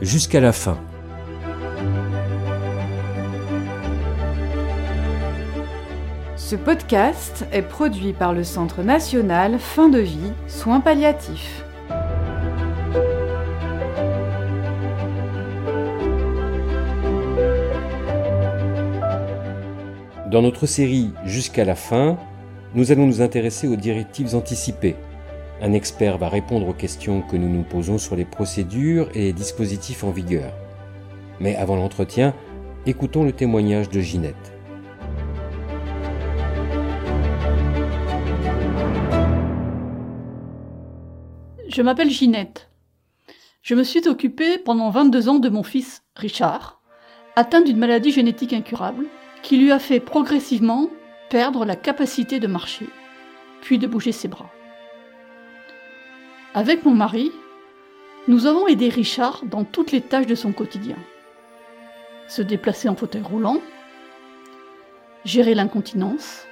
jusqu'à la fin. Ce podcast est produit par le Centre national Fin de vie, soins palliatifs. Dans notre série Jusqu'à la fin, nous allons nous intéresser aux directives anticipées. Un expert va répondre aux questions que nous nous posons sur les procédures et les dispositifs en vigueur. Mais avant l'entretien, écoutons le témoignage de Ginette. Je m'appelle Ginette. Je me suis occupée pendant 22 ans de mon fils Richard, atteint d'une maladie génétique incurable qui lui a fait progressivement perdre la capacité de marcher, puis de bouger ses bras. Avec mon mari, nous avons aidé Richard dans toutes les tâches de son quotidien. Se déplacer en fauteuil roulant, gérer l'incontinence,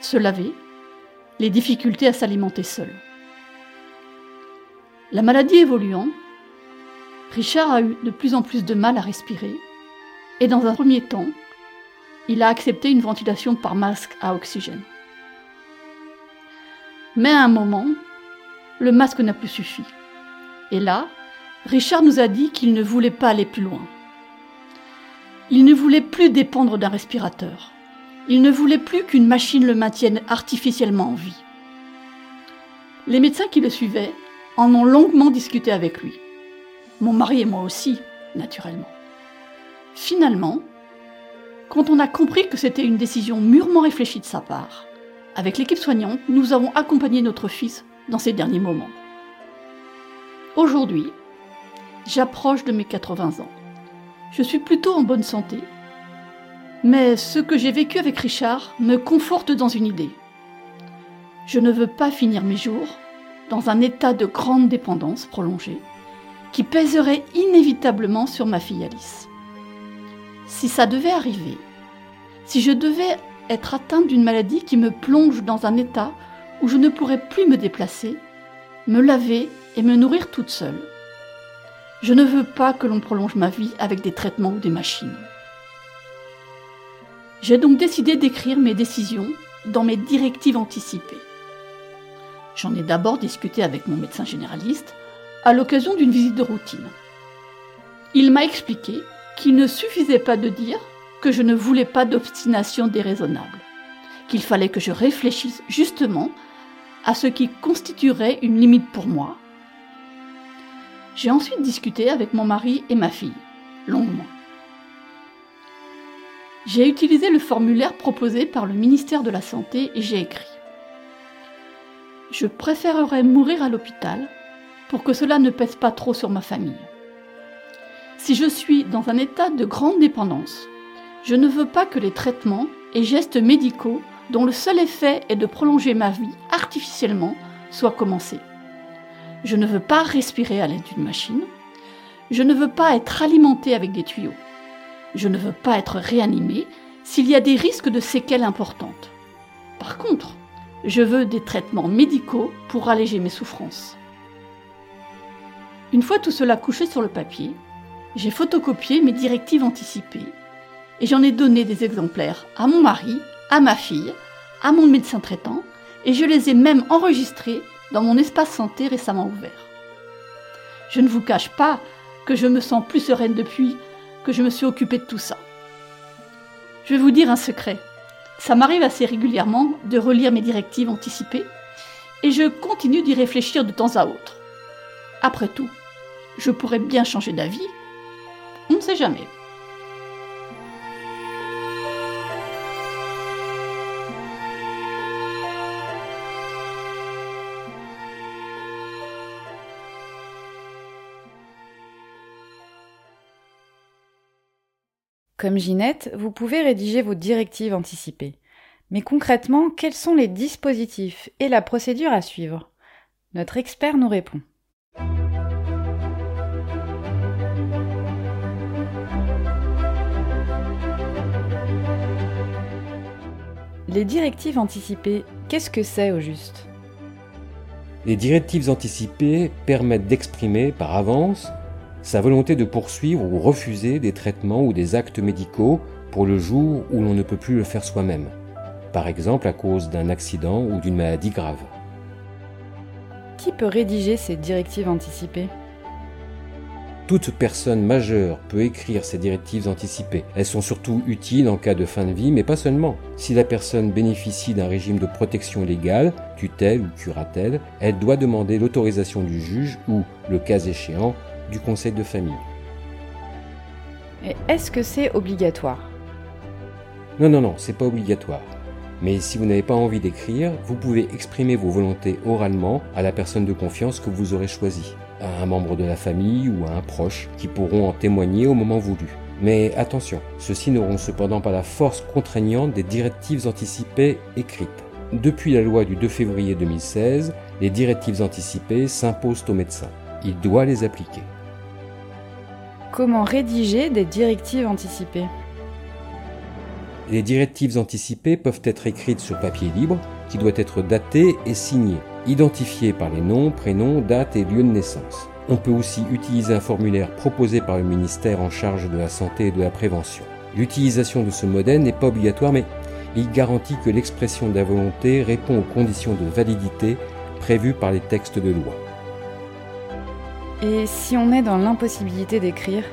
se laver, les difficultés à s'alimenter seul. La maladie évoluant, Richard a eu de plus en plus de mal à respirer et dans un premier temps, il a accepté une ventilation par masque à oxygène. Mais à un moment, le masque n'a plus suffi. Et là, Richard nous a dit qu'il ne voulait pas aller plus loin. Il ne voulait plus dépendre d'un respirateur. Il ne voulait plus qu'une machine le maintienne artificiellement en vie. Les médecins qui le suivaient en ont longuement discuté avec lui. Mon mari et moi aussi, naturellement. Finalement, quand on a compris que c'était une décision mûrement réfléchie de sa part, avec l'équipe soignante, nous avons accompagné notre fils dans ces derniers moments. Aujourd'hui, j'approche de mes 80 ans. Je suis plutôt en bonne santé. Mais ce que j'ai vécu avec Richard me conforte dans une idée. Je ne veux pas finir mes jours dans un état de grande dépendance prolongée qui pèserait inévitablement sur ma fille Alice. Si ça devait arriver, si je devais être atteinte d'une maladie qui me plonge dans un état où je ne pourrais plus me déplacer, me laver et me nourrir toute seule, je ne veux pas que l'on prolonge ma vie avec des traitements ou des machines. J'ai donc décidé d'écrire mes décisions dans mes directives anticipées. J'en ai d'abord discuté avec mon médecin généraliste à l'occasion d'une visite de routine. Il m'a expliqué qu'il ne suffisait pas de dire que je ne voulais pas d'obstination déraisonnable, qu'il fallait que je réfléchisse justement à ce qui constituerait une limite pour moi. J'ai ensuite discuté avec mon mari et ma fille, longuement. J'ai utilisé le formulaire proposé par le ministère de la Santé et j'ai écrit Je préférerais mourir à l'hôpital pour que cela ne pèse pas trop sur ma famille. Si je suis dans un état de grande dépendance, je ne veux pas que les traitements et gestes médicaux dont le seul effet est de prolonger ma vie artificiellement soient commencés. Je ne veux pas respirer à l'aide d'une machine. Je ne veux pas être alimenté avec des tuyaux. Je ne veux pas être réanimé s'il y a des risques de séquelles importantes. Par contre, je veux des traitements médicaux pour alléger mes souffrances. Une fois tout cela couché sur le papier, j'ai photocopié mes directives anticipées et j'en ai donné des exemplaires à mon mari, à ma fille, à mon médecin traitant et je les ai même enregistrés dans mon espace santé récemment ouvert. Je ne vous cache pas que je me sens plus sereine depuis que je me suis occupée de tout ça. Je vais vous dire un secret. Ça m'arrive assez régulièrement de relire mes directives anticipées et je continue d'y réfléchir de temps à autre. Après tout, je pourrais bien changer d'avis on ne sait jamais. Comme Ginette, vous pouvez rédiger vos directives anticipées. Mais concrètement, quels sont les dispositifs et la procédure à suivre? Notre expert nous répond. Les directives anticipées, qu'est-ce que c'est au juste? Les directives anticipées permettent d'exprimer par avance sa volonté de poursuivre ou refuser des traitements ou des actes médicaux pour le jour où l'on ne peut plus le faire soi-même, par exemple à cause d'un accident ou d'une maladie grave. Qui peut rédiger ces directives anticipées? Toute personne majeure peut écrire ces directives anticipées. Elles sont surtout utiles en cas de fin de vie, mais pas seulement. Si la personne bénéficie d'un régime de protection légale, tutelle ou curatelle, elle doit demander l'autorisation du juge ou, le cas échéant, du conseil de famille. Et est-ce que c'est obligatoire? Non, non, non, c'est pas obligatoire. Mais si vous n'avez pas envie d'écrire, vous pouvez exprimer vos volontés oralement à la personne de confiance que vous aurez choisie à un membre de la famille ou à un proche qui pourront en témoigner au moment voulu. Mais attention, ceux-ci n'auront cependant pas la force contraignante des directives anticipées écrites. Depuis la loi du 2 février 2016, les directives anticipées s'imposent aux médecins. Il doit les appliquer. Comment rédiger des directives anticipées Les directives anticipées peuvent être écrites sur papier libre qui doit être daté et signé identifié par les noms, prénoms, dates et lieux de naissance. On peut aussi utiliser un formulaire proposé par le ministère en charge de la santé et de la prévention. L'utilisation de ce modèle n'est pas obligatoire, mais il garantit que l'expression de la volonté répond aux conditions de validité prévues par les textes de loi. Et si on est dans l'impossibilité d'écrire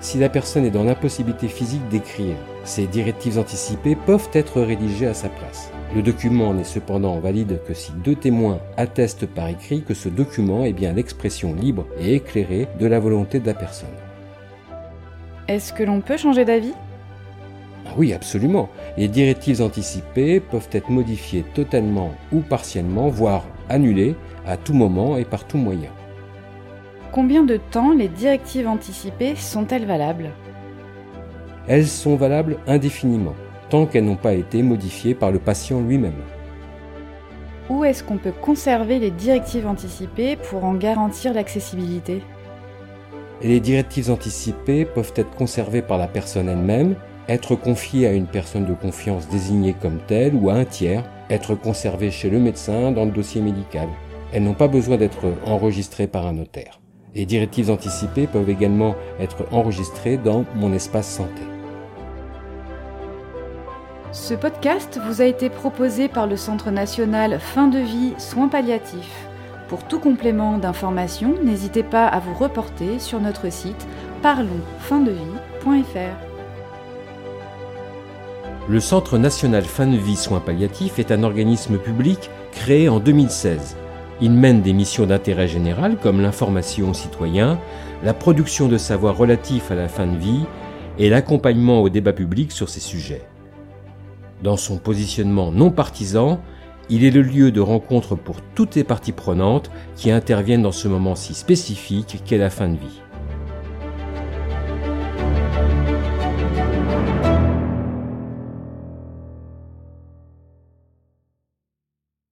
Si la personne est dans l'impossibilité physique d'écrire, ces directives anticipées peuvent être rédigées à sa place. Le document n'est cependant valide que si deux témoins attestent par écrit que ce document est bien l'expression libre et éclairée de la volonté de la personne. Est-ce que l'on peut changer d'avis? Ah Oui, absolument. Les directives anticipées peuvent être modifiées totalement ou partiellement, voire annulées à tout moment et par tout moyen. Combien de temps les directives anticipées sont-elles valables Elles sont valables indéfiniment tant qu'elles n'ont pas été modifiées par le patient lui-même. Où est-ce qu'on peut conserver les directives anticipées pour en garantir l'accessibilité Les directives anticipées peuvent être conservées par la personne elle-même, être confiées à une personne de confiance désignée comme telle ou à un tiers, être conservées chez le médecin dans le dossier médical. Elles n'ont pas besoin d'être enregistrées par un notaire. Les directives anticipées peuvent également être enregistrées dans Mon espace santé. Ce podcast vous a été proposé par le Centre national Fin de vie soins palliatifs. Pour tout complément d'information, n'hésitez pas à vous reporter sur notre site parlonsfindevie.fr. Le Centre national Fin de vie soins palliatifs est un organisme public créé en 2016. Il mène des missions d'intérêt général comme l'information aux citoyens, la production de savoirs relatifs à la fin de vie et l'accompagnement au débat public sur ces sujets. Dans son positionnement non partisan, il est le lieu de rencontre pour toutes les parties prenantes qui interviennent dans ce moment si spécifique qu'est la fin de vie.